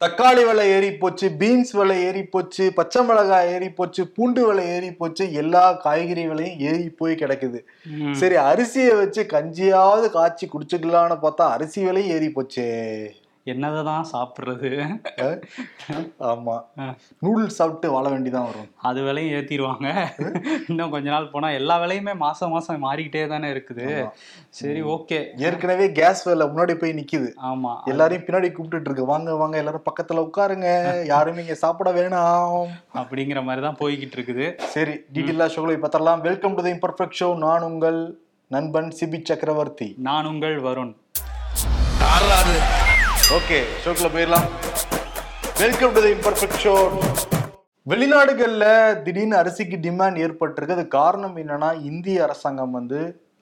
தக்காளி விலை ஏறி போச்சு பீன்ஸ் விலை ஏறி போச்சு பச்சை மிளகாய் ஏறி போச்சு பூண்டு விலை ஏறி போச்சு எல்லா காய்கறி விலையும் ஏறி போய் கிடக்குது. சரி அரிசியை வச்சு கஞ்சியாவது காய்ச்சி குடிச்சுக்கலாம்னு பார்த்தா அரிசி விலையும் ஏறி போச்சே என்னதான் சாப்பிடுறது? ஆமா. ஆ. நூடுல்ஸ் சாப்பிட்டு வாழ வேண்டிதான் வரும். அது விலையும் ஏத்திடுவாங்க இன்னும் கொஞ்ச நாள் போனா எல்லா விலையுமே மாசம் மாசம் மாறிக்கிட்டே தானே இருக்குது. சரி ஓகே. ஏற்கனவே கேஸ் விலை முன்னாடி போய் நிக்குது. ஆமா. எல்லாரையும் பின்னாடி கூப்பிட்டுட்டு இருக்கு வாங்க வாங்க எல்லாரும் பக்கத்துல உட்காருங்க. யாரும் இங்க சாப்பிட வேணாம். அப்படிங்கிற மாதிரி தான் போய்கிட்டு இருக்குது சரி டீட்டெயிலா ஷோகளை பார்த்தரலாம் welcome to the imperfect show நான் உங்கள் நண்பன் சிபி சக்கரவர்த்தி. நான் உங்கள் வருண். ஓகே ஷோக்குள்ள போயிடலாம். Welcome to the imperfect show வெளிநாடுகள்ல திடீர்னு அரிசிக்கு டிமாண்ட் ஏற்பட்டிருக்கு. அது காரணம் என்னன்னா இந்திய அரசாங்கம் வந்து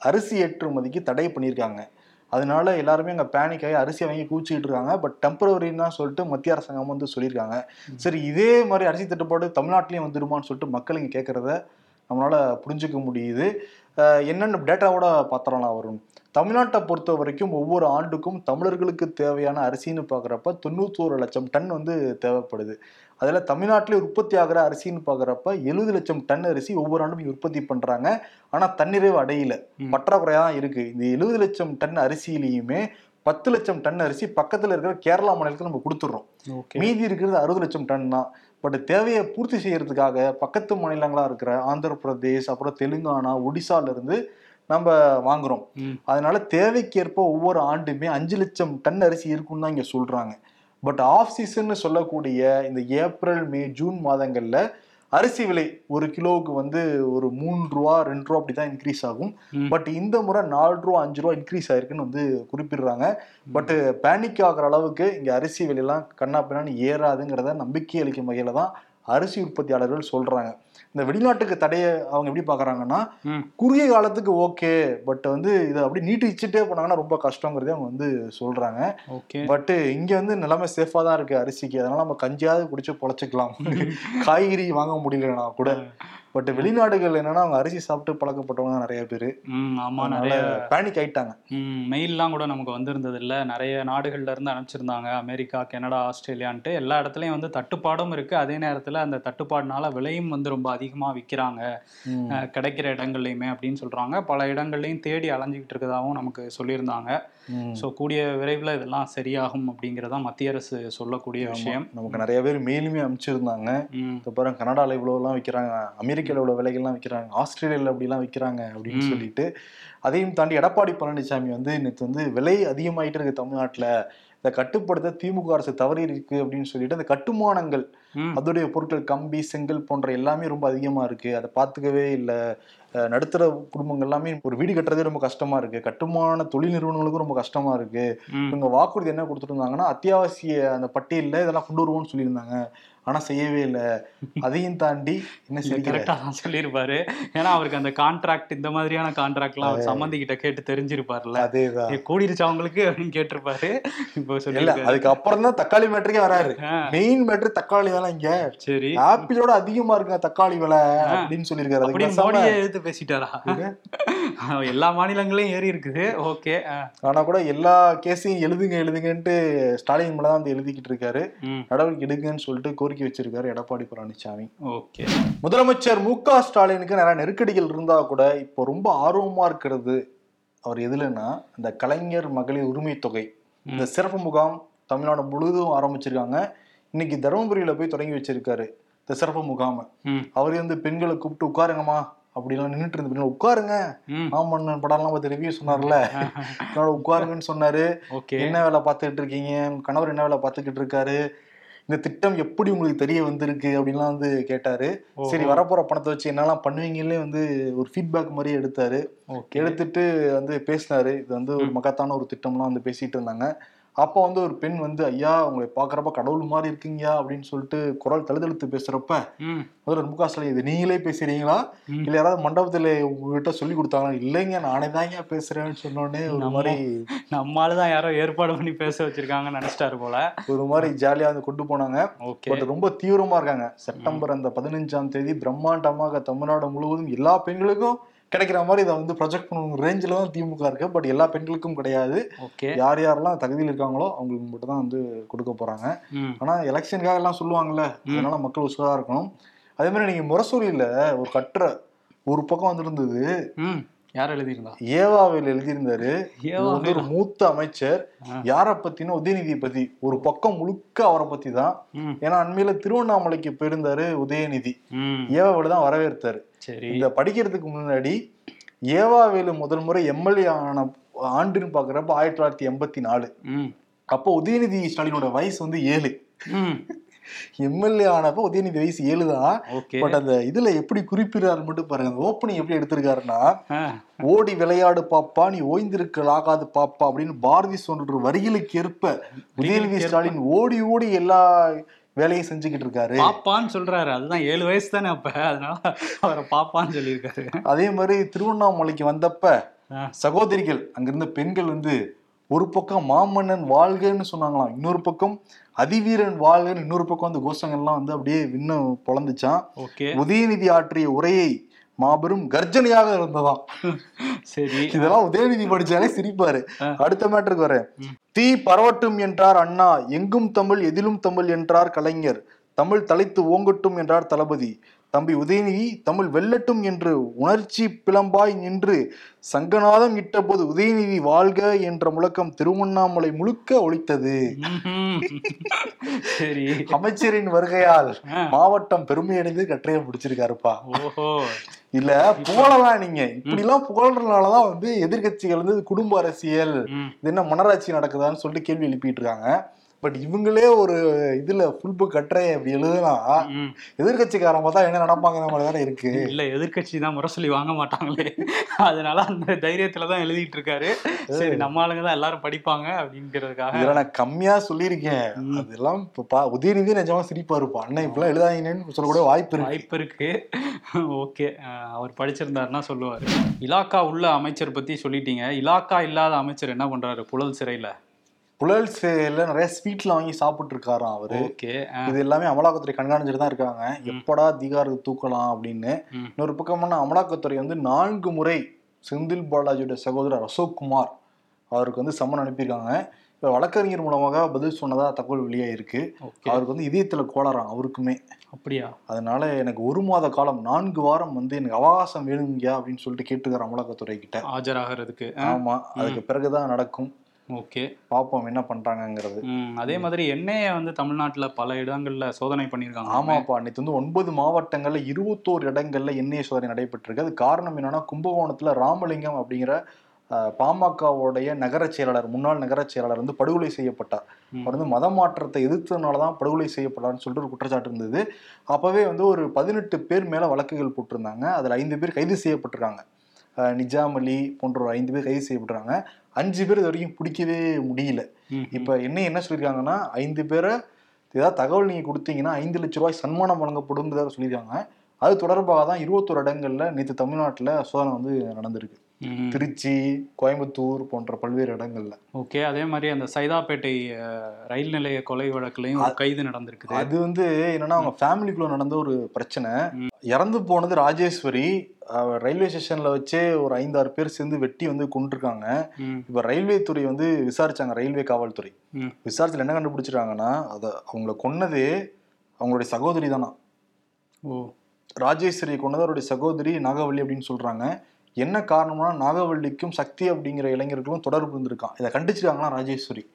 அரிசி ஏற்றுமதிக்கு தடை பண்ணியிருக்காங்க. அதனால எல்லாருமே அங்கே பேனிக் ஆகி அரிசி வாங்கி கூச்சிக்கிட்டு இருக்காங்க. பட் டெம்பரவரின்னு தான் சொல்லிட்டு மத்திய அரசாங்கம் வந்து சொல்லியிருக்காங்க. சரி இதே மாதிரி அரிசி தட்டுப்பாடு தமிழ்நாட்டிலையும் வந்துருமான்னு சொல்லிட்டு மக்கள் இங்கே கேட்குறத நம்மளால புரிஞ்சுக்க முடியுது. என்னென்ன டேட்டாவோட பாத்திரம்லாம் வரும் தமிழ்நாட்டை பொறுத்த வரைக்கும் ஒவ்வொரு ஆண்டுக்கும் தமிழர்களுக்கு தேவையான அரிசின்னு பார்க்குறப்ப தொண்ணூத்தோரு லட்சம் டன் வந்து தேவைப்படுது. அதில் தமிழ்நாட்டிலே உற்பத்தி ஆகிற அரிசின்னு பார்க்குறப்ப எழுபது லட்சம் டன் அரிசி ஒவ்வொரு ஆண்டும் உற்பத்தி பண்ணுறாங்க ஆனால் தன்னிறைவு அடையல. பற்றாக்குறையாக தான் இருக்குது இந்த எழுபது லட்சம் டன் அரிசியிலையுமே பத்து லட்சம் டன் அரிசி பக்கத்தில் இருக்கிற கேரளா மாநிலத்துக்கு நம்ம கொடுத்துட்றோம். மீதி இருக்கிறது அறுபது லட்சம் டன் தான். பட் தேவையை பூர்த்தி செய்யறதுக்காக பக்கத்து மாநிலங்களா இருக்கிற ஆந்திர பிரதேஷ் அப்புறம் தெலுங்கானா ஒடிசால இருந்து நம்ம வாங்குறோம். அதனால தேவைக்கேற்ப ஒவ்வொரு ஆண்டுமே அஞ்சு லட்சம் டன் அரிசி இருக்குன்னு தான் இங்க சொல்றாங்க. பட் ஆஃப் சீசன் சொல்லக்கூடிய இந்த ஏப்ரல் மே ஜூன் மாதங்கள்ல அரிசி விலை ஒரு கிலோவுக்கு வந்து ஒரு மூன்று ரூபா ரெண்டு ரூபா அப்படிதான் இன்க்ரீஸ் ஆகும். பட் இந்த முறை நாலு ரூபா அஞ்சு ரூபா இன்க்ரீஸ் ஆயிருக்குன்னு வந்து குறிப்பிடுறாங்க. பட் பேனிக் ஆகுற அளவுக்கு இங்க அரிசி விலையெல்லாம் கண்ணா பின்னான்னு ஏறாதுங்கிறத நம்பிக்கை அளிக்கும் வகையில தான் அரிசி உற்பத்தியாளர்கள் சொல்றாங்க. இந்த வெளிநாட்டுக்கு தடையை அவங்க எப்படி பாக்குறாங்கன்னா. குறுகிய காலத்துக்கு ஓகே பட் வந்து இதை அப்படி நீட்டிச்சுட்டே போனாங்கன்னா ரொம்ப கஷ்டங்கிறதே அவங்க வந்து சொல்றாங்க. பட் இங்க வந்து நிலைமை சேஃபா தான் இருக்கு அரிசிக்கு. அதனால நம்ம கஞ்சியாவது குடிச்சு பொழைச்சிக்கலாம். காய்கறி வாங்க முடியலனா கூட. பட் வெளிநாடுகள் என்னன்னா அவங்க அரிசி சாப்பிட்டு பழக்கப்பட்டவங்க நிறைய பேரு. ஆமா நிறைய பேனிக் ஆயிட்டாங்க. மெயில்லாம் கூட நமக்கு வந்திருந்தது இல்ல நிறைய நாடுகள்ல இருந்து அனுப்பிச்சிருந்தாங்க. அமெரிக்கா கனடா ஆஸ்திரேலியான்ட்டு. எல்லா இடத்துலயும் வந்து தட்டுப்பாடும் இருக்கு. அதே நேரத்துல அந்த தட்டுப்பாடுனால விலையும் வந்து ரொம்ப அதிகமா விக்கிறாங்க. ம். அஹ், கிடைக்கிற இடங்கள்லையுமே அப்படின்னு சொல்றாங்க. பல இடங்கள்லையும் தேடி அலைஞ்சிக்கிட்டு இருக்கதாகவும் நமக்கு சொல்லியிருந்தாங்க. ஸோ கூடிய விரைவில் இதெல்லாம் சரியாகும் அப்படிங்கிறதா மத்திய அரசு சொல்லக்கூடிய விஷயம். நமக்கு நிறைய பேர் மெயிலுமே அனுப்பிச்சிருந்தாங்க. ம், இப்போ பாருங்க கனடால இவ்வளவுலாம் விற்கிறாங்க அமெரிக்கால இவ்வளவு விலைகள்லாம் விற்கிறாங்க ஆஸ்திரேலியால அப்படிலாம் விற்கிறாங்க அப்படின்னு. சொல்லிட்டு அதையும் தாண்டி எடப்பாடி பழனிசாமி வந்து நேற்று வந்து விலை அதிகமாயிட்டு இருக்கு தமிழ்நாட்டுல. இதை கட்டுப்படுத்த திமுக அரசு தவறி இருக்கு அப்படின்னு சொல்லிட்டு அந்த கட்டுமானங்கள் அதோடைய பொருட்கள் கம்பி செங்கல் போன்ற எல்லாமே ரொம்ப அதிகமா இருக்கு. அதை பார்த்துக்கவே இல்லை. நடுத்தர குடும்பங்கள் எல்லாமே ஒரு வீடு கட்டுறதே ரொம்ப கஷ்டமா இருக்கு. கட்டுமான தொழில் நிறுவனங்களுக்கும் ரொம்ப கஷ்டமா இருக்கு. இவங்க வாக்குறுதி என்ன கொடுத்துட்டு இருந்தாங்கன்னா அத்தியாவசிய அந்த பட்டியல்ல இதெல்லாம் கொண்டு வருவோம்னு சொல்லியிருந்தாங்க. ஆனா செய்யவே இல்லை. அதையும் தாண்டி என்ன செய்யற? கரெக்டா தான் சொல்லியிருப்பாரு. ஏன்னா அவருக்கு அந்த கான்ட்ராக்ட் இந்த மாதிரியான கான்ட்ராக்ட்லாம் அவர் சம்மந்தி கிட்ட கேட்டு தெரிஞ்சிருப்பார்ல அதேதான். கூடிருச்சா அவங்களுக்கு அப்படின்னு கேட்டிருப்பாரு. இப்போ சொல்லி அதுக்கு அப்புறம் தான் தக்காளி மேட்டருக்கே வராரு. மெயின் மேட்ரு தக்காளி தானே இங்க சரி. ஆப்பிளோட அதிகமா இருக்குங்க தக்காளி விலை அப்படின்னு சொல்லியிருக்காரு. மோடியே எடுத்து பேசிட்டாரா? எல்லா மாநிலங்களையும் ஏறி இருக்குது. ஓகே ஆனா கூட எல்லா கேஸையும் எழுதுங்க எழுதுங்கன்ட்டு ஸ்டாலின் மேல தான் வந்து எழுதிக்கிட்டு இருக்காரு. நடவடிக்கை எடுங்கன்னு சொல்லிட்டு கோரிக்கை வச்சிருக்காரு எடப்பாடி பழனிசாமி ஓகே. முதலமைச்சர் மு க ஸ்டாலினுக்கு நிறைய நெருக்கடிகள் இருந்தா கூட இப்போ ரொம்ப ஆர்வமா இருக்கிறது அவர் எதுலன்னா இந்த கலைஞர் மகளிர் உரிமை தொகை. இந்த சிறப்பு முகாம் தமிழ்நாடு முழுவதும் ஆரம்பிச்சிருக்காங்க. இன்னைக்கு தருமபுரியில போய் தொடங்கி வச்சிருக்காரு. இந்த சிறப்பு முகாமை. அவரே வந்து பெண்களை கூப்பிட்டு உட்காருங்கம்மா அப்படிலாம் நின்றுட்டு இருந்த உட்காருங்க. ஆமண்ணன் படம்லாம் பார்த்து ரிவ்யூ சொன்னார்ல. அதனால உட்காருங்கன்னு சொன்னாரு. என்ன வேலை பார்த்துக்கிட்டு இருக்கீங்க? கணவர் என்ன வேலை பார்த்துக்கிட்டு இருக்காரு? இந்த திட்டம் எப்படி உங்களுக்கு தெரிய வந்திருக்கு? அப்படின்லாம் வந்து கேட்டாரு. சரி வரப்போற பணத்தை வச்சு என்னெல்லாம் பண்ணுவீங்களே வந்து ஒரு ஃபீட்பேக் மாதிரி எடுத்தாரு. எடுத்துட்டு வந்து பேசினாரு. இது வந்து ஒரு மகத்தான ஒரு திட்டம்லாம் வந்து பேசிட்டு இருந்தாங்க. அப்போ வந்து ஒரு பெண் வந்து ஐயா உங்களை பாக்குறப்ப கடவுள் மாதிரி இருக்கீங்கயா அப்படின்னு சொல்லிட்டு குரல் தழுதழுத்து பேசுறப்ப ம். முக ஸ்டாலின் இது நீங்களே பேசுறீங்களா? ம். இல்ல யாராவது மண்டபத்துல உங்ககிட்ட சொல்லி கொடுத்தாங்களா? இல்லைங்க நானே தாங்க பேசுறேன்னு சொன்னோடனே ஒரு மாதிரி நம்மால தான் யாரோ ஏற்பாடு பண்ணி பேச வச்சிருக்காங்கன்னு நினைச்சிட்டாரு போல. ஒரு மாதிரி ஜாலியா வந்து கொண்டு போனாங்க. பட் ரொம்ப தீவிரமா இருக்காங்க. செப்டம்பர் அந்த பதினஞ்சாம் தேதி பிரம்மாண்டமாக தமிழ்நாடு முழுவதும் எல்லா பெண்களுக்கும் கிடைக்கிற மாதிரி இதை வந்து ப்ரொஜெக்ட் பண்ணுற ரேஞ்சில் தான் திமுக இருக்கு. பட் எல்லா பெண்களுக்கும் கிடையாது. ஓகே யார் யாரெல்லாம் தகுதியில் இருக்காங்களோ அவங்களுக்கு மட்டும் தான் வந்து கொடுக்க போறாங்க. ம். ஆனா எலெக்ஷனுக்காக எல்லாம் சொல்லுவாங்கல்ல அதனால மக்கள் உஷாரா இருக்கணும். அதே மாதிரி நீங்க முரசொலியில ஒரு கட்டுரை ஒரு பக்கம் வந்திருந்தது. யார் எழுதியிருந்தா? ஏவாவில் எழுதியிருந்தாரு. வந்து ஒரு மூத்த அமைச்சர். யார பத்தினா உதயநிதியை பத்தி. ஒரு பக்கம் முழுக்க அவரை பத்தி தான் ஏன்னா அண்மையில திருவண்ணாமலைக்கு போயிருந்தாரு உதயநிதி. ஏவாவில் தான் வரவேற்றாரு. சரி. இந்த படிக்கிறதுக்கு முன்னாடி ஏவாவேலு முதல் முறை எம்எல்ஏ ஆன ஆண்டுன்னு பாக்குறப்ப ஆயிரத்தி தொள்ளாயிரத்தி எண்பத்தி நாலு. அப்போ உதயநிதி ஸ்டாலினோட வயசு வந்து ஏழு. எம்எல்ஏ ஆனப்போ உதயநிதி வயசு ஏழு தான் பட் அந்த இதுல எப்படி குறிப்பிடுறாரு மட்டும் பாருங்க. அந்த ஓப்பனிங் எப்படி எடுத்திருக்காருன்னா ஓடி விளையாடு பாப்பா நீ ஓய்ந்திருக்கல் ஆகாது பாப்பா அப்படின்னு பாரதி சொல்ற வரிகளுக்கு ஏற்ப உதயநிதி ஸ்டாலின் ஓடி ஓடி எல்லா வேலையும் செஞ்சுக்கிட்டு இருக்காரு. பாப்பான்னு சொல்றாரு. அதுதான் ஏழு வயசு தானே அப்ப. அதனால அவரை பாப்பான்னு சொல்லியிருக்காரு. அதே மாதிரி திருவண்ணாமலைக்கு வந்தப்ப. சகோதரிகள் அங்கிருந்த பெண்கள் வந்து ஒரு பக்கம் மாமன்னன் வாழ்கன்னு சொன்னாங்களாம் இன்னொரு பக்கம் அதிவீரன் வாழ்கன்னு இன்னொரு பக்கம் வந்து கோஷங்கள்லாம் வந்து அப்படியே விண்ணு பொழந்துச்சான் உதயநிதி ஆற்றிய உரையை மாபெரும் கர்ஜனையாக இருந்ததாம். சரி. இதெல்லாம் உதயநிதி படிச்சாலே சிரிப்பாரு. அடுத்த மேட்டருக்கு வரேன். தீ பரவட்டும் என்றார் அண்ணா எங்கும் தமிழ் எதிலும் தமிழ் என்றார் கலைஞர் தமிழ் தலைத்து ஓங்கட்டும் என்றார் தளபதி. தம்பி உதயநிதி தமிழ் வெல்லட்டும் என்று உணர்ச்சி பிளம்பாய் நின்று சங்கநாதம் இட்டபோது உதயநிதி வாழ்க என்ற முழக்கம் திருவண்ணாமலை முழுக்க ஒலித்தது ம்ஹும். சரி. அமைச்சரின் வருகையால். மாவட்டம் பெருமையடைந்து கட்டுரையை பிடிச்சிருக்காருப்பா. ஓஹோ. இல்ல புகழலாம் நீங்க. இப்படி எல்லாம் புகழ்றதுனாலதான் வந்து எதிர்க்கட்சிகள் வந்து குடும்ப அரசியல் இது என்ன மனராட்சி நடக்குதான்னு சொல்லிட்டு கேள்வி எழுப்பிட்டு இருக்காங்க. பட் இவங்களே ஒரு இதுல ஃபுல் புக் கட்டுரை அப்படி எழுதுனா. எதிர்கட்சிக்காரன் பார்த்தா என்ன நடப்பாங்கிற மாதிரி தானே இருக்கு. இல்ல எதிர்க்கட்சி தான் முரசொலி வாங்க மாட்டாங்களே. அதனால அந்த தைரியத்துல தான் எழுதிட்டு இருக்காரு. சரி நம்ம ஆளுங்க தான் எல்லாரும் படிப்பாங்க அப்படிங்கிறதுக்காக. இதுல நான் கம்மியா சொல்லியிருக்கேன். அதெல்லாம் இப்ப பா உதயநிதி நிஜமா சிரிப்பா இருப்பா அண்ணன் இப்பெல்லாம் எழுதாதீங்கன்னு சொல்லக்கூட வாய்ப்பு இருக்கு. வாய்ப்பு இருக்கு. ஓகே. அவர் படிச்சிருந்தாருன்னா சொல்லுவாரு. இலாக்கா உள்ள அமைச்சர் பத்தி சொல்லிட்டீங்க. இலாக்கா இல்லாத அமைச்சர் என்ன பண்றாரு? புழல் சிறையில. புழல் சேல நிறைய ஸ்வீட்ல வாங்கி சாப்பிட்டு இருக்காராம் அவரு இது எல்லாமே அமலாக்கத்துறை கண்காணிச்சுட்டு தான் இருக்காங்க. எப்படா அதிகாரத்தை தூக்கலாம் அப்படின்னு. இன்னொரு பக்கமான அமலாக்கத்துறை வந்து நான்கு முறை செந்தில் பாலாஜியோட சகோதரர் அசோக் குமார் அவருக்கு வந்து சம்மன் அனுப்பியிருக்காங்க. இப்போ வழக்கறிஞர் மூலமாக பதில் சொன்னதா தகவல் வெளியாயிருக்கு. அவருக்கு வந்து இதயத்துல கோளாறாம் அவருக்குமே. அப்படியா? அதனால எனக்கு ஒரு மாத காலம் நான்கு வாரம் வந்து எனக்கு அவகாசம் வேணுங்கயா அப்படின்னு சொல்லிட்டு கேட்டுக்கிறார் அமலாக்கத்துறை கிட்ட. ஆஜராகிறதுக்கு ஆமா. அதுக்கு பிறகுதான் நடக்கும். ஓகே. பார்ப்போம் என்ன பண்றாங்கங்கிறது. ம், அதே மாதிரி எண்ணெயை வந்து தமிழ்நாட்டுல பல இடங்கள்ல சோதனை பண்ணியிருக்காங்க. ஆமாப்பா நேற்று வந்து ஒன்பது மாவட்டங்கள்ல இருபத்தோரு இடங்கள்ல எண்ணெய் சோதனை நடைபெற்றிருக்கு. அது காரணம் என்னன்னா கும்பகோணத்துல ராமலிங்கம் அப்படிங்கிற பாமகவுடைய நகர செயலாளர் முன்னாள் நகர செயலாளர் வந்து படுகொலை செய்யப்பட்டார். அவர் வந்து மத மாற்றத்தை எதிர்த்ததுனால தான் படுகொலை செய்யப்பட்டார்னு சொல்லிட்டு ஒரு குற்றச்சாட்டு இருந்தது. அப்பவே வந்து ஒரு பதினெட்டு பேர் மேல வழக்குகள் போட்டிருந்தாங்க. அதுல ஐந்து பேர் கைது செய்யப்பட்டிருக்காங்க. அஹ், நிஜாம் அலி போன்ற ஒரு ஐந்து பேர் கைது செய்யப்பட்டிருக்காங்க. அஞ்சு பேர் இது வரைக்கும் பிடிக்கவே முடியல. இப்ப என்ன என்ன சொல்லியிருக்காங்கன்னா ஐந்து பேரை ஏதாவது தகவல் நீங்க கொடுத்தீங்கன்னா ஐந்து லட்ச ரூபாய் சன்மானம் வழங்கப்படுங்கிறத சொல்லியிருக்காங்க அது தொடர்பாக தான் இருபத்தொரு இடங்கள்ல நேற்று தமிழ்நாட்டுல சோதனை வந்து நடந்திருக்கு. திருச்சி கோயம்புத்தூர் போன்ற பல்வேறு இடங்கள்ல. ஓகே அதே மாதிரி அந்த சைதாப்பேட்டை ரயில் நிலைய கொலை வழக்குலயும் கைது நடந்திருக்குது. அது வந்து என்னன்னா அவங்க ஃபேமிலிக்குள்ள நடந்த ஒரு பிரச்சனை. இறந்து போனது ராஜேஸ்வரி. ரயில்வே ஸ்டேஷன்ல வச்சே ஒரு ஐந்தாறு பேர் சேர்ந்து வெட்டி வந்து கொண்டிருக்காங்க இப்ப ரயில்வே துறை வந்து விசாரிச்சாங்க ரயில்வே காவல்துறை. விசாரிச்சுல என்ன கண்டுபிடிச்சிருக்காங்கன்னா அத அவங்கள கொன்னதே அவங்களுடைய சகோதரி தானா. ஓ. ராஜேஸ்வரி கொண்டது அவருடைய சகோதரி நாகவள்ளி அப்படின்னு சொல்றாங்க. என்ன காரணம்னா நாகவள்ளிக்கும் சக்தி அப்படிங்கிற இளைஞர்களும் தொடர்பு இருந்திருக்கான். இதை கண்டிச்சிருக்காங்களா ராஜேஸ்வரி.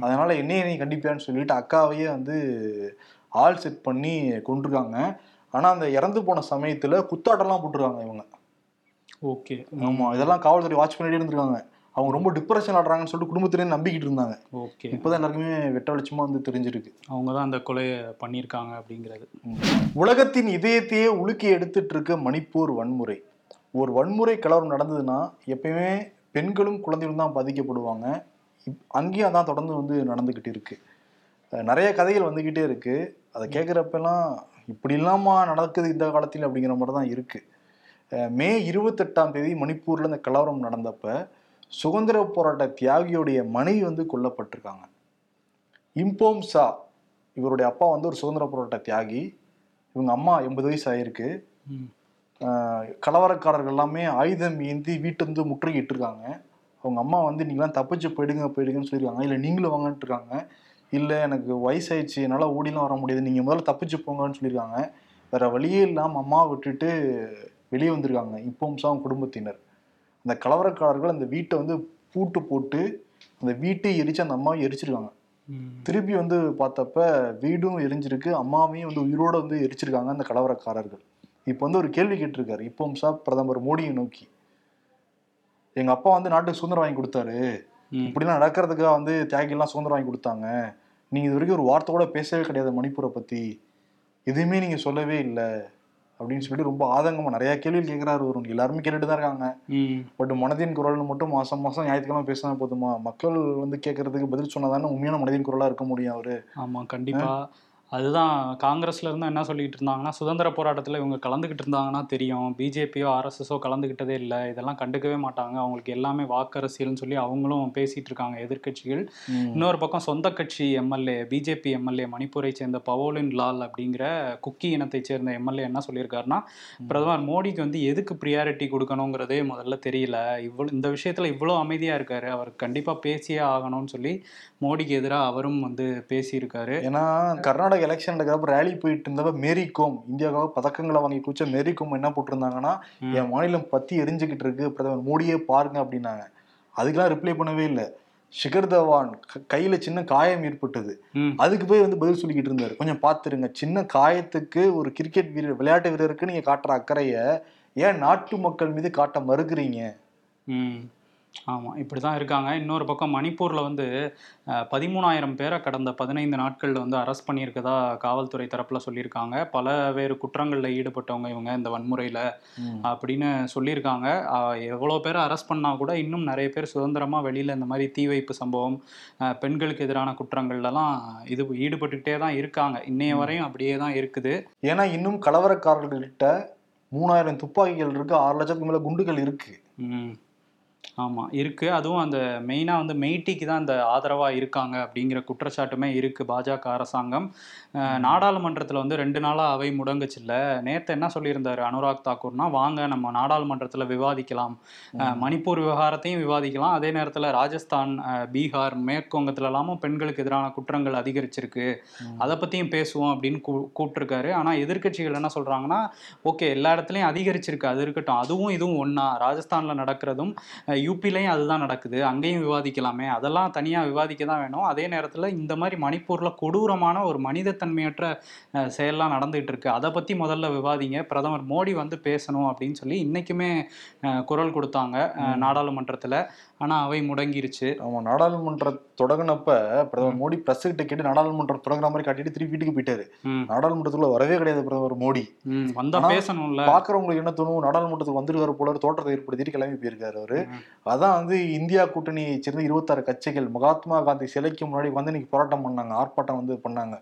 அதனால என்னைய நீ கண்டிப்பியான்னு சொல்லிட்டு அக்காவையே வந்து ஆள் செட் பண்ணி கொண்டிருக்காங்க ஆனா அந்த இறந்து போன சமயத்துல குத்தாட்டம்லாம் போட்டிருக்காங்க இவங்க. ஓகே. ஆமா இதெல்லாம் காவல்துறை வாட்ச் பண்ணிட்டே இருந்திருக்காங்க. அவங்க ரொம்ப டிப்ரெஷன் ஆடுறாங்கன்னு சொல்லிட்டு குடும்பத்திலே நம்பிக்கிட்டு இருந்தாங்க. ஓகே. இப்போதான் எல்லாருக்குமே வெட்ட வெளிச்சமா வந்து தெரிஞ்சிருக்கு. அவங்க தான் அந்த கொலையை பண்ணியிருக்காங்க அப்படிங்கிறது. உலகத்தின் இதயத்தையே உலுக்கி எடுத்துட்டு இருக்க மணிப்பூர் வன்முறை. ஒரு வன்முறை கலவரம் நடந்ததுன்னா எப்பயுமே பெண்களும் குழந்தைகளும் தான் பாதிக்கப்படுவாங்க. இப்- அங்கேயும் அதான் தொடர்ந்து வந்து நடந்துக்கிட்டு இருக்கு. நிறைய கதைகள் வந்துக்கிட்டே இருக்கு. அதை கேட்குறப்பெல்லாம் இப்படி இல்லாமா நடக்குது இந்த காலத்தில் அப்படிங்கிற மாதிரி தான் இருக்கு. மே இருபத்தெட்டாம் தேதி மணிப்பூர்ல இந்த கலவரம் நடந்தப்ப சுதந்திர போராட்ட தியாகியோடைய மனைவி வந்து கொல்லப்பட்டிருக்காங்க. இம்போம் சா இவருடைய அப்பா வந்து ஒரு சுதந்திர போராட்ட தியாகி இவங்க அம்மா எண்பது வயசு ஆயிருக்கு. கலவரக்காரர்கள் எல்லாமே ஆயுதம் ஏந்தி வீட்டு வந்து முற்றுகிட்டு இருக்காங்க அவங்க அம்மா வந்து நீங்களாம் தப்பிச்சு போயிடுங்க போயிடுங்கன்னு சொல்லியிருக்காங்க. இல்லை நீங்களும் வாங்கன்ட்டு இருக்காங்க இல்லை எனக்கு வயசாயிடுச்சு. என்னால் ஓடிலாம் வர முடியாது. நீங்கள் முதல்ல தப்பிச்சு போங்கன்னு சொல்லியிருக்காங்க. வேற வழியே இல்லாமல் அம்மா விட்டுட்டு வெளியே வந்திருக்காங்க. இப்போவும் அவங்க குடும்பத்தினர். அந்த கலவரக்காரர்கள் அந்த வீட்டை வந்து பூட்டு போட்டு அந்த வீட்டை எரிச்சு அந்த அம்மாவை எரிச்சிருக்காங்க. திருப்பி வந்து பார்த்தப்ப வீடும் எரிஞ்சிருக்கு. அம்மாவையும் வந்து உயிரோட வந்து எரிச்சிருக்காங்க அந்த கலவரக்காரர்கள். இப்போ வந்து ஒரு கேள்வி கேட்டிருக்காரு. இப்போ பிரதமர் மோடியை நோக்கி. எங்க அப்பா வந்து நாட்டுக்கு சுதந்திரம் வாங்கி கொடுத்தாரு. இப்படிலாம் நடக்கிறதுக்காக வந்து தியாகிகள்லாம் சுதந்திரம் வாங்கி கொடுத்தாங்க. நீங்க இது வரைக்கும் ஒரு வார்த்தை கூட பேசவே கிடையாது மணிப்பூரை பத்தி. எதுவுமே நீங்க சொல்லவே இல்லை. அப்படின்னு சொல்லிட்டு ரொம்ப ஆதங்கமா நிறைய கேள்விகள் கேட்கிறாரு. ஒரு எல்லாருமே கேட்டுட்டு தான் இருக்காங்க. பட் மனதின் குரல்னு மட்டும் மாசம் மாசம் ஞாயிற்றுக்கிழமை பேசினா போதுமா? மக்கள் வந்து கேட்கறதுக்கு பதில் சொன்னாதானே உண்மையான மனதின் குரலா இருக்க முடியும் அவரு. ஆமா கண்டிப்பா. அதுதான் காங்கிரஸ்ல இருந்து என்ன சொல்லிட்டு இருந்தாங்கன்னா சுதந்திர போராட்டத்துல இவங்க கலந்துகிட்டு இருந்தாங்கன்னா தெரியும். பிஜேபியோ ஆர்எஸ்எஸோ கலந்துகிட்டதே இல்லை. இதெல்லாம் கண்டுக்கவே மாட்டாங்க. அவங்களுக்கு எல்லாமே வாக்கரசியல்னு சொல்லி அவங்களும் பேசிட்டு இருக்காங்க எதிர்க்கட்சிகள். இன்னொரு பக்கம் சொந்த கட்சி எம்எல்ஏ பிஜேபி எம்எல்ஏ மணிப்பூரை சேர்ந்த பவோலின் லால் அப்படிங்கிற குக்கி இனத்தை சேர்ந்த எம்எல்ஏ என்ன சொல்லியிருக்காருன்னா பிரதமர் மோடிக்கு வந்து எதுக்கு ப்ரியாரிட்டி கொடுக்கணுங்கிறதே முதல்ல தெரியல. இவ்வளோ இந்த விஷயத்துல இவ்வளோ அமைதியா இருக்காரு. அவர் கண்டிப்பா பேசியே ஆகணும்னு சொல்லி மோடிக்கு எதிராக அவரும் வந்து பேசியிருக்காரு. ஏன்னா கர்நாடக எலெக்ஷன் நடக்கிறப்ப ரேலி போயிட்டு இருந்தப்ப மேரி கோம் இந்தியாவுக்காக பதக்கங்களை வாங்கி குடிச்ச மேரி கோம் என்ன போட்டிருந்தாங்கன்னா. என் மாநிலம் பத்தி எரிஞ்சுக்கிட்டு இருக்கு பிரதமர் மோடியே பாருங்க அப்படின்னாங்க. அதுக்கெல்லாம் ரிப்ளை பண்ணவே இல்லை. ஷிகர் தவான் கையில சின்ன காயம் ஏற்பட்டது. அதுக்கு போய் வந்து பதில் சொல்லிக்கிட்டு இருந்தாரு. கொஞ்சம் பார்த்துருங்க சின்ன காயத்துக்கு ஒரு கிரிக்கெட் வீரர் விளையாட்டு வீரருக்கு நீங்க காட்டுற அக்கறைய ஏன் நாட்டு மக்கள் மீது காட்ட மறுக்கிறீங்க? ஆமாம் இப்படி தான் இருக்காங்க. இன்னொரு பக்கம் மணிப்பூரில் வந்து பதிமூணாயிரம் பேரை கடந்த பதினைந்து நாட்களில் வந்து அரெஸ்ட் பண்ணியிருக்கதா காவல்துறை தரப்பில் சொல்லியிருக்காங்க. பல வேறு குற்றங்களில் ஈடுபட்டவங்க இவங்க இந்த வன்முறையில் அப்படின்னு சொல்லியிருக்காங்க. எவ்வளோ பேரை அரெஸ்ட் பண்ணால் கூட இன்னும் நிறைய பேர் சுதந்திரமாக வெளியில் இந்த மாதிரி தீ வைப்பு சம்பவம் பெண்களுக்கு எதிரான குற்றங்கள்லாம் இது ஈடுபட்டுக்கிட்டே தான் இருக்காங்க. இன்னைய வரையும் அப்படியே தான் இருக்குது. ஏன்னா இன்னும் கலவரக்காரர்கள்கிட்ட மூணாயிரம் துப்பாக்கிகள் இருக்கு ஆறு லட்சத்துக்கு மேல குண்டுகள் இருக்கு. ம். ஆமாம் இருக்குது அதுவும் அந்த மெயினாக வந்து மெய்ட்டிக்கு தான் இந்த ஆதரவாக இருக்காங்க அப்படிங்கிற குற்றச்சாட்டுமே இருக்குது பாஜக அரசாங்கம். நாடாளுமன்றத்தில் வந்து ரெண்டு நாளாக அவை முடங்குச்சுல்ல. நேற்று என்ன சொல்லியிருந்தாரு அனுராக் தாக்கூர்னா வாங்க நம்ம நாடாளுமன்றத்தில் விவாதிக்கலாம். மணிப்பூர் விவகாரத்தையும் விவாதிக்கலாம். அதே நேரத்தில் ராஜஸ்தான் பீகார் மேற்கு வங்கத்துலலாமும் பெண்களுக்கு எதிரான குற்றங்கள் அதிகரிச்சிருக்கு. அதை பற்றியும் பேசுவோம் அப்படின்னு கூ கூப்பிட்டுருக்காரு. ஆனால் எதிர்க்கட்சிகள் என்ன சொல்கிறாங்கன்னா ஓகே எல்லா இடத்துலையும் அதிகரிச்சிருக்கு. அது இருக்கட்டும். அதுவும் இதுவும் ஒன்றா ராஜஸ்தானில் நடக்கிறதும் யூபிலையும் அதுதான் நடக்குது. அங்கேயும் விவாதிக்கலாமே. அதெல்லாம் தனியாக விவாதிக்க தான் வேணும். அதே நேரத்தில் இந்த மாதிரி மணிப்பூரில் கொடூரமான ஒரு மனிதத்தன்மையற்ற செயல்லாம் நடந்துகிட்டு இருக்கு அதை பற்றி முதல்ல விவாதிங்க. பிரதமர் மோடி வந்து பேசணும் அப்படின்னு சொல்லி இன்றைக்குமே குரல் கொடுத்தாங்க நாடாளுமன்றத்தில். ஆனால் அவை முடங்கிருச்சு. ஆமா நாடாளுமன்ற தொடங்கினப்ப பிரதமர் மோடி பிரஸ் கிட்ட கேட்டு நாடாளுமன்றம் தொடங்குற மாதிரி காட்டிட்டு திருப்பி வீட்டுக்கு போயிட்டாரு. நாடாளுமன்றத்துக்குள்ள வரவே கிடையாது பிரதமர் மோடி. வந்தா பேசணும்ல. பாக்குறவங்களுக்கு என்ன தோணும் நாடாளுமன்றத்துக்கு வந்துருக்காரு போல தோற்றத்தை ஏற்படுத்திட்டு கிளம்பி போயிருக்காரு அவரு. அதான் வந்து இந்தியா கூட்டணியை சேர்ந்த இருபத்தாறு கட்சிகள் மகாத்மா காந்தி சிலைக்கு முன்னாடி வந்து இன்னைக்கு போராட்டம் பண்ணாங்க ஆர்ப்பாட்டம் வந்து பண்ணாங்க.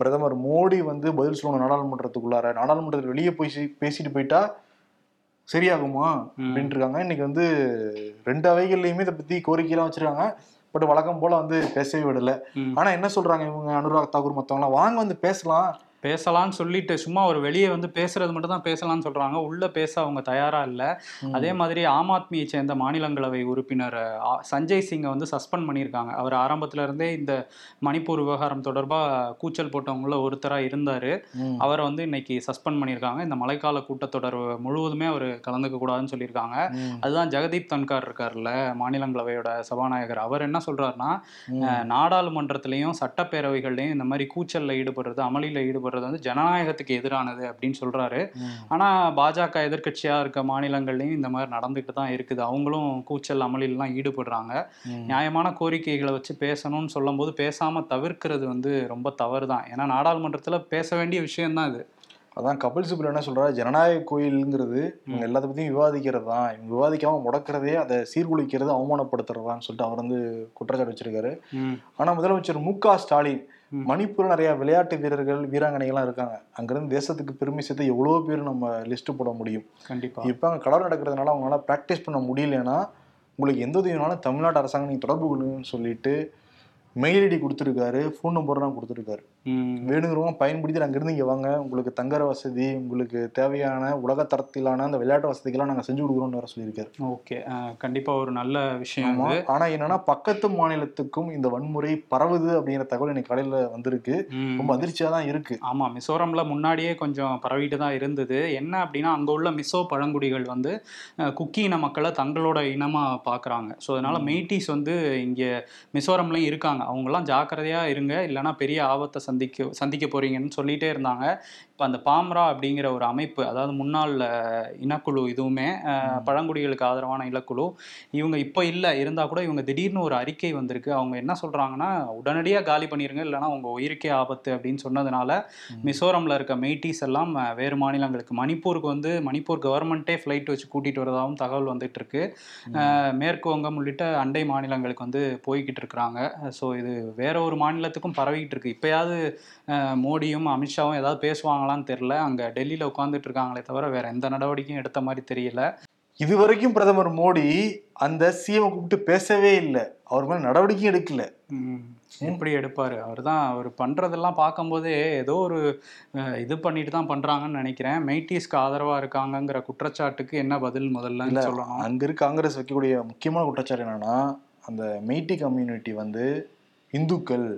பிரதமர் மோடி வந்து பதில் சொல்லணும் நாடாளுமன்றத்துக்குள்ளார நாடாளுமன்றத்தில் வெளியே போய் பேசிட்டு போயிட்டா சரியாகுமா. அப்படின்ட்டு இருக்காங்க இன்னைக்கு வந்து ரெண்டு அவைகள்லயுமே இதை பத்தி கோரிக்கையெல்லாம் வச்சிருக்காங்க. பட் வழக்கம் போல வந்து பேசவே விடல. ஆனா என்ன சொல்றாங்க இவங்க? அனுராக் தாக்கூர் மத்தவங்க வாங்க வந்து பேசலாம். பேசலாம்னு சொல்லிட்டு சும்மா ஒரு வெளியே வந்து பேசுறது மட்டும் தான் பேசலாம்னு சொல்றாங்க. உள்ள பேச அவங்க தயாரா இல்ல. அதே மாதிரி ஆம் ஆத்மியை சேர்ந்த மாநிலங்களவை உறுப்பினர் சஞ்சய் சிங்கை வந்து சஸ்பெண்ட் பண்ணியிருக்காங்க. அவர் ஆரம்பத்துல இருந்தே இந்த மணிப்பூர் விவகாரம் தொடர்பா கூச்சல் போட்டவங்கள ஒருத்தரா இருந்தாரு. அவரை வந்து இன்னைக்கு சஸ்பெண்ட் பண்ணியிருக்காங்க. இந்த மழைக்கால கூட்டத்தொடர் முழுவதுமே அவர் கலந்துக்க கூடாதுன்னு சொல்லியிருக்காங்க. அதுதான் ஜெகதீப் தன்கார் இருக்கார்ல மாநிலங்களவையோட சபாநாயகர். அவர் என்ன சொல்றாருன்னா நாடாளுமன்றத்திலையும் சட்டப்பேரவைகள்லையும் இந்த மாதிரி கூச்சல்ல ஈடுபடுறது அமளியில ஈடுபடுறது வந்து ஜனநாயகத்துக்கு எதிரானது அப்படின்னு சொல்றாரு. ஆனா பாஜக எதிர்க்கட்சியா இருக்க மாநிலங்கள்லயும் இந்த மாதிரி நடந்துகிட்டு தான் இருக்குது. அவங்களும் கூச்சல் அமளிலாம் ஈடுபடுறாங்க. நியாயமான கோரிக்கைகளை வச்சு பேசணும்னு சொல்லும்போது பேசாம தவிர்க்கிறது வந்து ரொம்ப தவறு தான் ஏன்னா நாடாளுமன்றத்துல பேச வேண்டிய விஷயம்தான் இது. அதான் கபில் சிபில் என்ன சொல்றாரு? ஜனநாயக கோயிலுங்கிறது இவங்க எல்லாத்த பத்தியும் விவாதிக்கிறது? தான் இவங்க விவாதிக்காம முடக்கிறதே அதை சீர்குலைக்கிறது அவமானப்படுத்துறதான்னு சொல்லிட்டு அவர் வந்து குற்றச்சாட்டு வச்சிருக்காரு. ஆனா முதலமைச்சர் மு க ஸ்டாலின் ம். மணிப்பூர்ல நிறைய விளையாட்டு வீரர்கள் வீராங்கனைகள்லாம் இருக்காங்க அங்கிருந்து தேசத்துக்கு பெருமை சேர்த்து எவ்வளவு பேர் நம்ம லிஸ்ட் போட முடியும் கண்டிப்பா இப்ப அங்க கலர் நடக்கிறதுனால அவங்களால பிராக்டிஸ் பண்ண முடியலன்னா உங்களுக்கு எந்த உதவினாலும் தமிழ்நாடு அரசாங்கம் நீங்க தொடர்பு கொள்ளுங்கன்னு சொல்லிட்டு மெயில் ஐடி கொடுத்துருக்காரு ஃபோன் நம்பர்லாம் கொடுத்துருக்காரு. வேணுங்கிறவங்க பயன்படுத்தி அங்கிருந்து இங்க வாங்க. உங்களுக்கு தங்குற வசதி உங்களுக்கு தேவையான உலக தரத்திலான அந்த விளையாட்டு வசதிகள்லாம் நாங்க செஞ்சு கொடுக்குறோம்னு வேற சொல்லியிருக்காரு. ஓகே. அஹ், கண்டிப்பா ஒரு நல்ல விஷயம் ஆமா. இது. ஆனா என்னன்னா பக்கத்து மாநிலத்துக்கும் இந்த வன்முறை பரவுது அப்படிங்கிற தகவல் இன்னைக்கு காலையில வந்திருக்கு. ரொம்ப அதிர்ச்சியா தான் இருக்கு. ஆமா மிசோரம்ல முன்னாடியே கொஞ்சம் பரவிட்டு தான் இருந்தது. என்ன அப்படின்னா அங்க உள்ள மிசோ பழங்குடிகள் வந்து குக்கி இன மக்களை தங்களோட இனமா பாக்குறாங்க. ஸோ அதனால மெய்டிஸ் வந்து இங்க மிசோரம்லயும் இருக்காங்க. அவங்கெல்லாம் ஜாக்கிரதையா இருங்க. இல்லைன்னா பெரிய ஆபத்தை சந்திக்க சந்திக்க போறீங்கன்னு சொல்லிட்டே இருந்தாங்க. அந்த பாம்ரா அப்படிங்கிற ஒரு அமைப்பு அதாவது முன்னாள் இனக்குழு இதுவுமே பழங்குடிகளுக்கு ஆதரவான இனக்குழு இவங்க இப்போ இல்லை இருந்தால் கூட இவங்க திடீர்னு ஒரு அறிக்கை வந்திருக்கு. அவங்க என்ன சொல்றாங்கன்னா உடனடியாக காலி பண்ணிருங்க இல்லைன்னா உங்க உயிருக்கே ஆபத்து அப்படின்னு சொன்னதுனால மிசோரம்ல இருக்க மெய்டிஸ் எல்லாம் வேறு மாநிலங்களுக்கு மணிப்பூருக்கு வந்து மணிப்பூர் கவர்மெண்ட்டே ஃப்ளைட் வச்சு கூட்டிட்டு வரதாகவும் தகவல் வந்துட்டு இருக்கு. மேற்கு வங்கம் உள்ளிட்ட அண்டை மாநிலங்களுக்கு வந்து போய்கிட்டு இருக்கிறாங்க. ஸோ இது வேற ஒரு மாநிலத்துக்கும் பரவிக்கிட்டு இருக்கு. இப்பயாவது மோடியும் அமித்ஷாவும் ஏதாவது பேசுவாங்களான்னு தெரியல. அங்க டெல்லியில உட்காந்துட்டு இருக்காங்களே தவிர வேற எந்த நடவடிக்கையும் எடுத்த மாதிரி தெரியல. இது வரைக்கும் பிரதமர் மோடி அந்த சிஎம் கூப்பிட்டு பேசவே இல்லை. அவர் மேல நடவடிக்கையும் எடுக்கல. ம், எப்படி எடுப்பாரு? அவர் தான் அவர் பண்றதெல்லாம் பார்க்கும்போதே ஏதோ ஒரு இது பண்ணிட்டு தான் பண்றாங்கன்னு நினைக்கிறேன். மெய்டிஸ்க்கு ஆதரவா இருக்காங்கங்கிற குற்றச்சாட்டுக்கு என்ன பதில் முதல்ல. சொல்லணும். அங்க இருக்க காங்கிரஸ் வைக்கக்கூடிய முக்கியமான குற்றச்சாட்டு என்னன்னா அந்த மெய்டி கம்யூனிட்டி வந்து இந்துக்கள்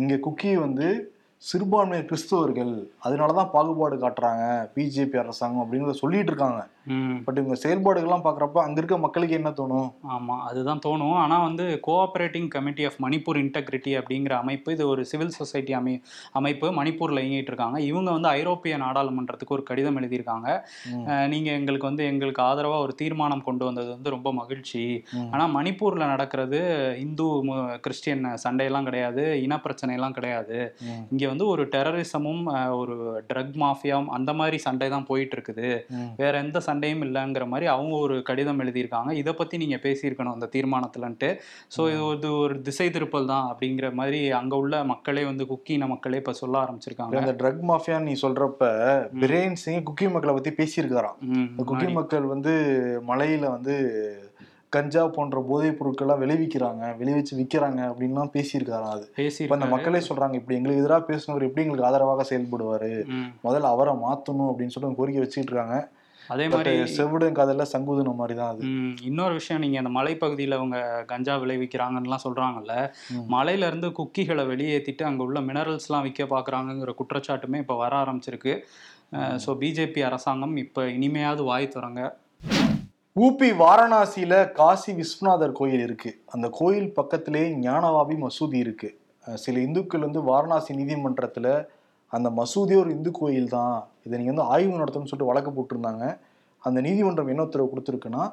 இங்க குக்கி வந்து சிறுபான்மையர் கிறிஸ்தவர்கள் அதனாலதான் பாகுபாடு காட்டுறாங்க பிஜேபி அரசாங்கம் அப்படிங்கிறத சொல்லிட்டு இருக்காங்க. பட் இவங்க செயல்பாடுகள்லாம் பாக்குறப்ப அங்க இருக்க மக்களுக்கு என்ன தோணும் ஆமா அதுதான் தோணும் ஆனா வந்து cooperating committee of Manipur integrity அப்படிங்கிற அமைப்பு இது ஒரு சிவில் சொசைட்டி அமை அமைப்பு மணிப்பூர்ல இயங்கிட்டு இருக்காங்க இவங்க வந்து ஐரோப்பிய நாடாளுமன்றத்துக்கு ஒரு கடிதம் எழுதியிருக்காங்க ம். அஹ், நீங்க எங்களுக்கு வந்து எங்களுக்கு ஆதரவா ஒரு தீர்மானம் கொண்டு வந்தது வந்து ரொம்ப மகிழ்ச்சி ம். ஆனா மணிப்பூர்ல நடக்கிறது இந்து கிறிஸ்டியன் சண்டையெல்லாம் கிடையாது இன பிரச்சனை எல்லாம் கிடையாது. இங்க வந்து ஒரு டெரரிசமும் ஒரு ட்ரக் மாஃபியாவும் அந்த மாதிரி சண்டை தான் போயிட்டு இருக்குது. வேற எந்த சண்டையும் இல்லைங்கிற மாதிரி அவங்க ஒரு கடிதம் எழுதியிருக்காங்க. இதை பத்தி நீங்க பேசியிருக்கணும் அந்த தீர்மானத்துலன்ட்டு. ஸோ இது ஒரு ஒரு திசை திருப்பல் தான் அப்படிங்கிற மாதிரி அங்க உள்ள மக்களே வந்து குக்கின மக்களே இப்ப சொல்ல ஆரம்பிச்சிருக்காங்க. அந்த ட்ரக் மாஃபியா நீ சொல்றப்ப பிரேன் சிங் குக்கி மக்களை பத்தி பேசியிருக்காராம் குக்கி. மக்கள் வந்து மலையில வந்து கஞ்சா போன்ற போதைப் பொருட்கள்லாம் விளைவிக்கிறாங்க விளைவிச்சு விக்கிறாங்க அப்படின்லாம் பேசியிருக்காராம் அது. இப்ப அந்த பேசியிருக்காரு. மக்களே சொல்றாங்க இப்படி எங்களுக்கு எதிராக பேசினவர் எப்படி எங்களுக்கு ஆதரவாக செயல்படுவாரு. முதல்ல அவரை மாத்தணும் அப்படின்னு சொல்லிட்டு கோரிக்கை வச்சுட்டு இருக்காங்க. அதே மாதிரி செவிடும் காதல்ல சங்குதுன மாதிரி தான் அது. இன்னொரு விஷயம் நீங்க அந்த மலைப்பகுதியில அவங்க கஞ்சா விளைவிக்கிறாங்கன்னுலாம் சொல்றாங்கல்ல. மலையில இருந்து குக்கிகளை வெளியேற்றிட்டு அங்க உள்ள மினரல்ஸ்லாம் விற்க பாக்குறாங்கங்கிற குற்றச்சாட்டுமே இப்ப வர ஆரம்பிச்சிருக்கு. ஸோ பிஜேபி அரசாங்கம் இப்ப இனிமையாவது வாய் திறங்க. ஊபி வாரணாசியில காசி விஸ்வநாதர் கோயில் இருக்கு. அந்த கோயில் பக்கத்திலே ஞானவாபி மசூதி இருக்கு. அஹ் சில இந்துக்கள் வந்து வாரணாசி நீதிமன்றத்துல அந்த மசூதி ஒரு இந்து கோயில் தான் இதை நீங்க வந்து ஆய்வு நடத்தணும்னு சொல்லிட்டு வழக்கு போட்டிருந்தாங்க. அந்த நீதிமன்றம் என்ன உத்தரவு கொடுத்துருக்குன்னா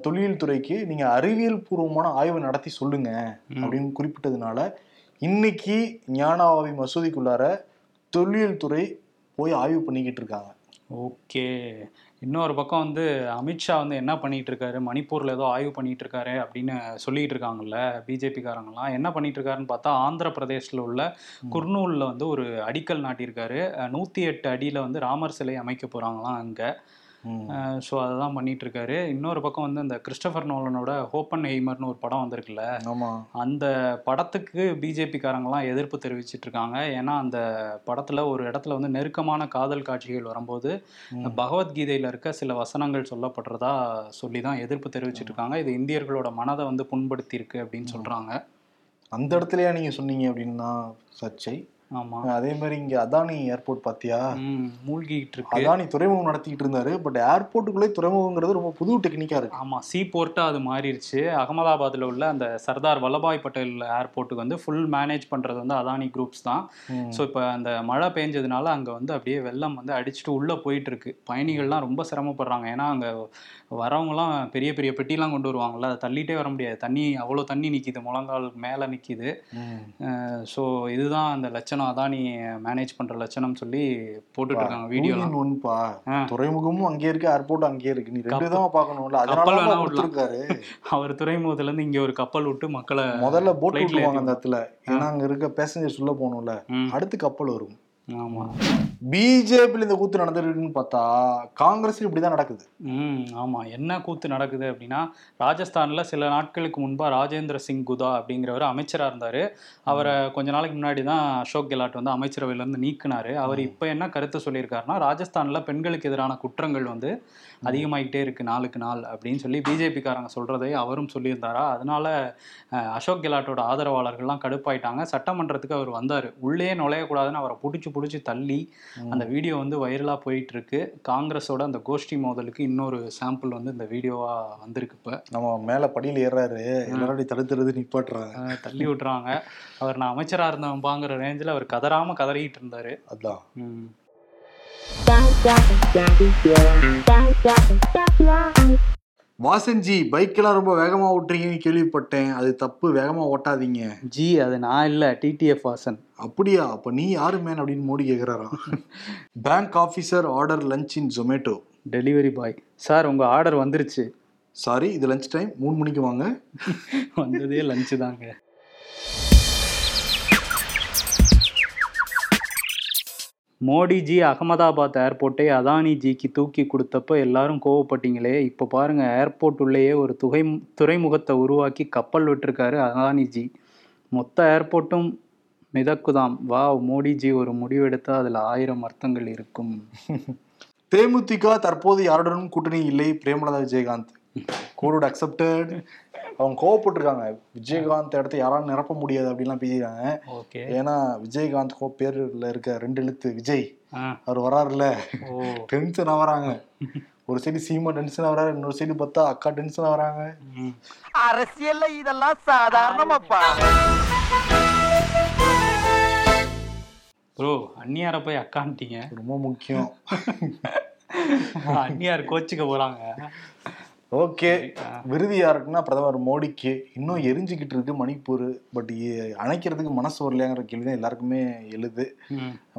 தொல்லியல் துறைக்கு நீங்க அறிவியல் பூர்வமான ஆய்வு நடத்தி சொல்லுங்க. அப்படின்னு குறிப்பிட்டதுனால இன்னைக்கு ஞானவாபி மசூதிக்குள்ளார தொல்லியல் துறை போய் ஆய்வு பண்ணிக்கிட்டு இருக்காங்க. ஓகே. இன்னொரு பக்கம் வந்து அமித்ஷா வந்து என்ன பண்ணிட்டு இருக்காரு? மணிப்பூர்ல ஏதோ ஆய்வு பண்ணிட்டு இருக்காரு அப்படின்னு சொல்லிட்டு இருக்காங்கல்ல பிஜேபி காரங்களாம் என்ன பண்ணிட்டு இருக்காருன்னு பார்த்தா ஆந்திர பிரதேஷ்ல உள்ள குர்னூல்ல வந்து ஒரு அடிக்கல் நாட்டியிருக்காரு. நூத்தி எட்டு அடியில வந்து ராமர் சிலை அமைக்க போறாங்களாம் அங்க. ஸோ அதுதான் பண்ணிட்டு இருக்காரு இன்னொரு பக்கம் வந்து இந்த கிறிஸ்டபர் நோலனோட ஹோப்பன் ஹெய்மர்னு ஒரு படம் வந்திருக்குல்ல? அந்த படத்துக்கு பிஜேபி காரங்களாம் எதிர்ப்பு தெரிவிச்சிட்டு இருக்காங்க ஏன்னா அந்த படத்துல ஒரு இடத்துல வந்து நெருக்கமான காதல் காட்சிகள் வரும்போது. பகவத்கீதையில இருக்க சில வசனங்கள் சொல்லப்படுறதா சொல்லி தான் எதிர்ப்பு தெரிவிச்சிட்டு இருக்காங்க இது இந்தியர்களோட மனதை வந்து புண்படுத்தி இருக்கு அப்படின்னு சொல்றாங்க. அந்த இடத்துலயா நீங்க சொன்னீங்க அப்படின்னா சர்ச்சை? அதே மாதிரி இங்க அதானி ஏர்போர்ட் பாத்தியா? மூழ்கிட்டு இருக்கு. அதானி துறைமுகம் நடத்திக்கிட்டு இருந்தாரு. பட் ஏர்போர்ட்டுக்குள்ளே துறைமுகங்கிறது ரொம்ப புது டெக்னிக்கா இருக்கு. ஆமா சீ போர்ட்டா அது மாறிடுச்சு. அகமதாபாத்ல உள்ள அந்த சர்தார் வல்லபாய் பட்டேல் ஏர்போர்ட்டுக்கு வந்து ஃபுல் மேனேஜ் பண்றது வந்து அதானி குரூப்ஸ் தான். ஸோ இப்போ அந்த மழை பெஞ்சதுனால அங்கே வந்து அப்படியே வெள்ளம் வந்து அடிச்சுட்டு உள்ளே போயிட்டு இருக்கு. பயணிகள்லாம் ரொம்ப சிரமப்படுறாங்க. ஏன்னா அங்கே வரவங்கலாம் பெரிய பெரிய பெட்டிலாம் கொண்டு வருவாங்கல்ல அதை தள்ளிட்டே வர முடியாது. தண்ணி அவ்வளோ தண்ணி நிற்கிது முழங்கால் மேலே நிற்கிது. ஸோ இதுதான் அந்த லட்சணம் அதான் நீ மேனேஜ் பண்ணுற லட்சணம் சொல்லி போட்டுட்டு இருக்காங்க வீடியோலாம். Two in one பா ஆ. துறைமுகமும் அங்கேயே இருக்கு ஏர்போர்ட் அங்கேயே இருக்கு. நீ ரெண்டு தான் பார்க்கணும்ல. கப்பல் வேணா. கொடுத்துருக்காரு. அவர் துறைமுகத்துலேருந்து இங்கே ஒரு கப்பல் விட்டு மக்களை முதல்ல போட் விட்டுருவாங்க அந்த இடத்துல. ஏன்னா அங்க இருக்க பேசஞ்சர்ஸ் உள்ள போகணும்ல. அடுத்து கப்பல் வரும். ஆமா. பிஜேபியில் இந்த கூத்து நடந்திருக்குன்னு பார்த்தா காங்கிரஸ் இப்படிதான் நடக்குது. ம் ஆமா. என்ன கூத்து நடக்குது அப்படின்னா ராஜஸ்தான்ல சில நாட்களுக்கு முன்பா ராஜேந்திர சிங் குதா அப்படிங்கிறவர் அமைச்சரா இருந்தாரு. அவரை கொஞ்ச நாளைக்கு முன்னாடி தான் அசோக் கெலாட் வந்து அமைச்சரவையில இருந்து நீக்கினாரு. அவர் இப்போ என்ன கருத்து சொல்லியிருக்காருன்னா ராஜஸ்தான்ல பெண்களுக்கு எதிரான குற்றங்கள் வந்து அதிகமாயிட்டே இருக்கு நாளுக்கு நாள் அப்படின்னு சொல்லி பிஜேபிக்காரங்க சொல்றதை அவரும் சொல்லியிருந்தாரா? அதனால அசோக் கெலாட்டோட ஆதரவாளர்கள்லாம் கடுப்பாயிட்டாங்க. சட்டமன்றத்துக்கு அவர் வந்தாரு. உள்ளே நுழையக்கூடாதுன்னு அவரை பிடிச்சி பிடிச்சி தள்ளி அந்த வீடியோ வந்து வைரலா போயிட்டு இருக்கு காங்கிரஸோட அந்த கோஷ்டி மோதலுக்கு இன்னொரு சாம்பிள் வந்து இந்த வீடியோவா வந்திருக்கு இப்ப. நம்ம மேல படியில் ஏறாரு எல்லாரும் தடுத்துறது நிப்பாட்டுறாங்க. தள்ளி விட்டுறாங்க. அவர் நான் அமைச்சரா இருந்தவன் பாங்குற ரேஞ்சில் அவர் கதறாம கதறிட்டு இருந்தாரு. அதான். வாசன்ஜி பைக்கெல்லாம் ரொம்ப வேகமா ஓட்டுறீங்கன்னு கேள்விப்பட்டேன். அது தப்பு வேகமா ஓட்டாதீங்க. ஜி அது நான் இல்ல டிடிஎஃப் வாசன். அப்படியா? அப்ப நீ யாரு மேன் அப்படின்னு Modi கேக்குறாராம் bank officer order lunch in Zomato delivery boy sir உங்க ஆர்டர் வந்துருச்சு. சாரி இது லஞ்ச் டைம் மூணு மணிக்கு வாங்க. வந்ததே லஞ்சு தாங்க. மோடிஜி அகமதாபாத் ஏர்போர்ட்டை அதானிஜிக்கு தூக்கி கொடுத்தப்ப எல்லாரும் கோவப்பட்டீங்களே. இப்போ பாருங்கள் ஏர்போர்ட் உள்ளேயே ஒரு துகை துறைமுகத்தை உருவாக்கி கப்பல் விட்டிருக்காரு அதானிஜி. மொத்த ஏர்போர்ட்டும் மிதக்குதாம். வா மோடிஜி ஒரு முடிவெடுத்தால் அதில் ஆயிரம் அர்த்தங்கள் இருக்கும். தேமுதிக தற்போது யாருடனும் கூட்டணி இல்லை பிரேமலதா விஜயகாந்த். கோடோட அக்செப்டட் அவங்க கோவப்பட்டிருக்காங்க. விஜயகாந்த் இடத்த யாராலும் நிரப்ப முடியாது அப்படின்லாம் பேசிக்கிறாங்க ஓகே. ஏன்னா விஜயகாந்த் கோ பேர்ல இருக்க ரெண்டு எழுத்து விஜய். அவர் வராருல்ல. ஓ. டென்ஷன் ஆவறாங்க ஒரு சைடு சீமா டென்ஷன் ஆவறாரு இன்னொரு சைடு பார்த்தா அக்கா டென்ஷன் ஆவறாங்க ம். அரசியல்ல இதெல்லாம் சாதாரணமாப்பா. ப்ரோ அந்நியாரை போய் அக்கான்ட்டீங்க. ரொம்ப முக்கியம். அந்நியார் கோச்சுக்க போறாங்க. ஓகே. விருது யாருக்குன்னா பிரதமர் மோடிக்கு. இன்னும் எரிஞ்சுக்கிட்டு இருக்கு மணிப்பூர் பட் அணைக்கிறதுக்கு மனசு வரலையாங்கிற கேள்வி தான் எல்லாருக்குமே எழுது.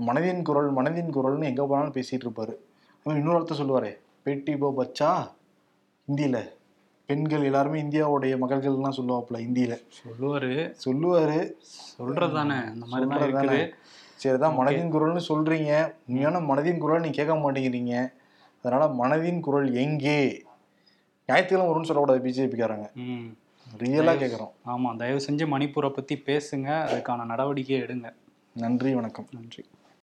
மனதின் குரல் மனதின் குரல்னு எங்க போனாலும் பேசிட்டு இருப்பாரு. இன்னொரு அர்த்தம் சொல்லுவாரே பேட்டி போ பச்சா? ஹிந்தியில. பெண்கள் எல்லாருமே இந்தியாவுடைய மகள்கள்லாம் சொல்லுவாப்புல ஹிந்தியில. சொல்லுவாரு. சொல்லுவாரு. சொல்றது தானே அந்த மாதிரி. இருக்குது. சரிதான் மனதின் குரல்னு சொல்றீங்க. உண்மையான மனதின் குரல் நீங்க கேட்க மாட்டேங்கிறீங்க. அதனால மனதின் குரல் எங்கே? ஞாயிற்றுக்கிழமை வரும்னு சொல்லக்கூடாது பிஜேபிக்காரங்க. ம். ரியலா கேட்குறோம் ஆமா தயவு செஞ்சு மணிப்பூரை பத்தி பேசுங்க அதுக்கான நடவடிக்கை எடுங்க. நன்றி வணக்கம். நன்றி.